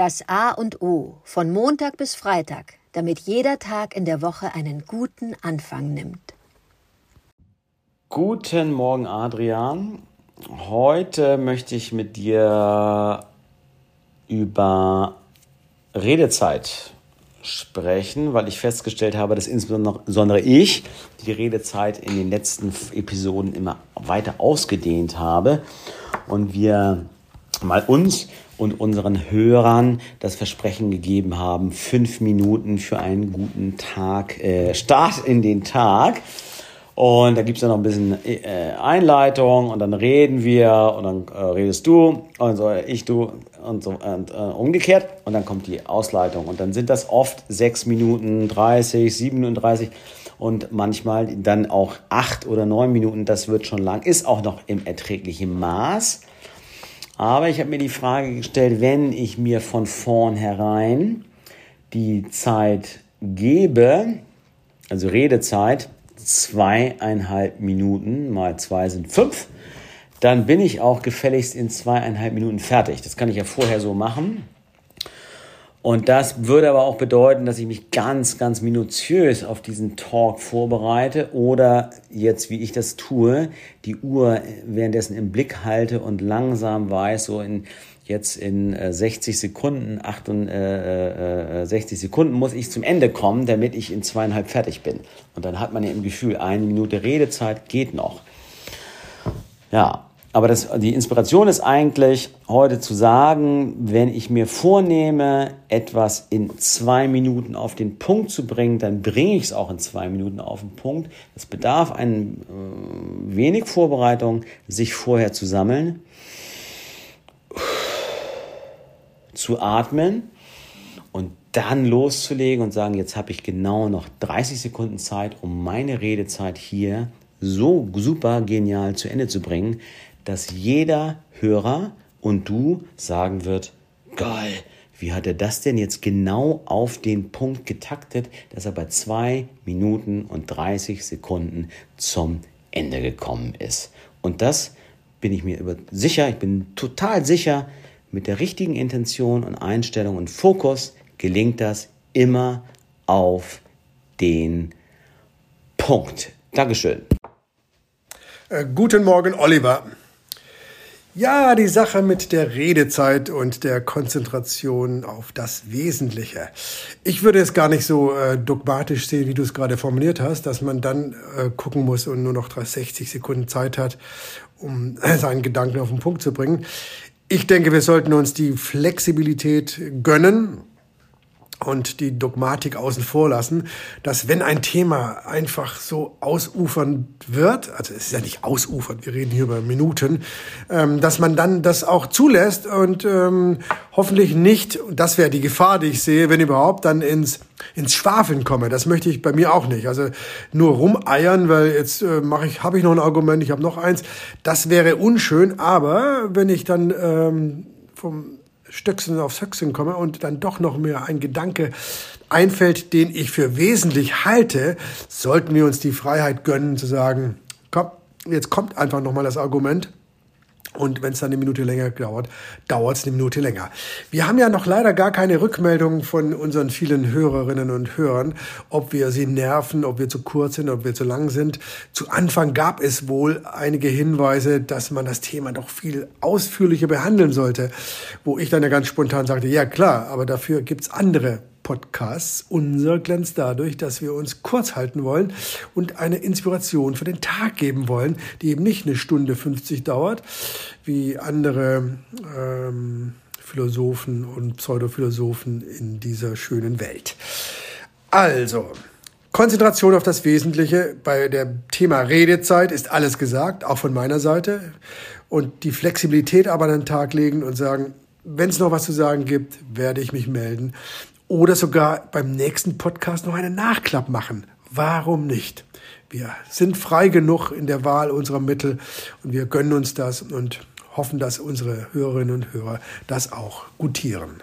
Das A und O von Montag bis Freitag, damit jeder Tag in der Woche einen guten Anfang nimmt. Guten Morgen, Adrian. Heute möchte ich mit dir über Redezeit sprechen, weil ich festgestellt habe, dass insbesondere ich die Redezeit in den letzten Episoden immer weiter ausgedehnt habe und wir mal uns und unseren Hörern das Versprechen gegeben haben, fünf Minuten für einen guten Tag, äh, Start in den Tag. Und da gibt es ja noch ein bisschen äh, Einleitung und dann reden wir und dann äh, redest du und so, ich du und so und, äh, umgekehrt und dann kommt die Ausleitung und dann sind das oft sechs Minuten 30, 37 und manchmal dann auch acht oder neun Minuten, das wird schon lang, ist auch noch im erträglichen Maß. Aber ich habe mir die Frage gestellt, wenn ich mir von vornherein die Zeit gebe, also Redezeit, zweieinhalb Minuten mal zwei sind fünf, dann bin ich auch gefälligst in zweieinhalb Minuten fertig. Das kann ich ja vorher so machen. Und das würde aber auch bedeuten, dass ich mich ganz, ganz minutiös auf diesen Talk vorbereite oder jetzt, wie ich das tue, die Uhr währenddessen im Blick halte und langsam weiß, so in jetzt in 60 Sekunden, 68 Sekunden muss ich zum Ende kommen, damit ich in zweieinhalb fertig bin. Und dann hat man ja im Gefühl, eine Minute Redezeit geht noch. Ja, aber das, die Inspiration ist eigentlich, heute zu sagen, wenn ich mir vornehme, etwas in zwei Minuten auf den Punkt zu bringen, dann bringe ich es auch in zwei Minuten auf den Punkt. Das bedarf ein äh, wenig Vorbereitung, sich vorher zu sammeln, zu atmen und dann loszulegen und sagen, jetzt habe ich genau noch 30 Sekunden Zeit, um meine Redezeit hier so super genial zu Ende zu bringen, dass jeder Hörer und du sagen wird, geil, wie hat er das denn jetzt genau auf den Punkt getaktet, dass er bei zwei Minuten und 30 Sekunden zum Ende gekommen ist. Und das bin ich mir über sicher, ich bin total sicher, mit der richtigen Intention und Einstellung und Fokus gelingt das immer auf den Punkt. Dankeschön. Äh, guten Morgen, Oliver. Ja, die Sache mit der Redezeit und der Konzentration auf das Wesentliche. Ich würde es gar nicht so äh, dogmatisch sehen, wie du es gerade formuliert hast, dass man dann äh, gucken muss und nur noch 60 Sekunden Zeit hat, um seinen Gedanken auf den Punkt zu bringen. Ich denke, wir sollten uns die Flexibilität gönnen und die Dogmatik außen vor lassen, dass wenn ein Thema einfach so ausufern wird, also es ist ja nicht ausufern, wir reden hier über Minuten, ähm, dass man dann das auch zulässt und ähm, hoffentlich nicht, das wäre die Gefahr, die ich sehe, wenn überhaupt, dann ins, ins Schwafeln komme. Das möchte ich bei mir auch nicht. Also nur rumeiern, weil jetzt äh, mache ich, habe ich noch ein Argument, ich habe noch eins, das wäre unschön, aber wenn ich dann ähm, vom Stöckchen auf Höchstchen komme und dann doch noch mir ein Gedanke einfällt, den ich für wesentlich halte, sollten wir uns die Freiheit gönnen zu sagen, komm, jetzt kommt einfach nochmal das Argument. Und wenn es dann eine Minute länger dauert, dauert es eine Minute länger. Wir haben ja noch leider gar keine Rückmeldung von unseren vielen Hörerinnen und Hörern, ob wir sie nerven, ob wir zu kurz sind, ob wir zu lang sind. Zu Anfang gab es wohl einige Hinweise, dass man das Thema doch viel ausführlicher behandeln sollte, wo ich dann ja ganz spontan sagte, ja klar, aber dafür gibt's andere Podcasts. Unser glänzt dadurch, dass wir uns kurz halten wollen und eine Inspiration für den Tag geben wollen, die eben nicht eine Stunde 50 dauert, wie andere ähm, Philosophen und Pseudophilosophen in dieser schönen Welt. Also, Konzentration auf das Wesentliche. Bei dem Thema Redezeit ist alles gesagt, auch von meiner Seite. Und die Flexibilität aber an den Tag legen und sagen, wenn es noch was zu sagen gibt, werde ich mich melden oder sogar beim nächsten Podcast noch einen Nachklapp machen. Warum nicht? Wir sind frei genug in der Wahl unserer Mittel und wir gönnen uns das und hoffen, dass unsere Hörerinnen und Hörer das auch gutieren.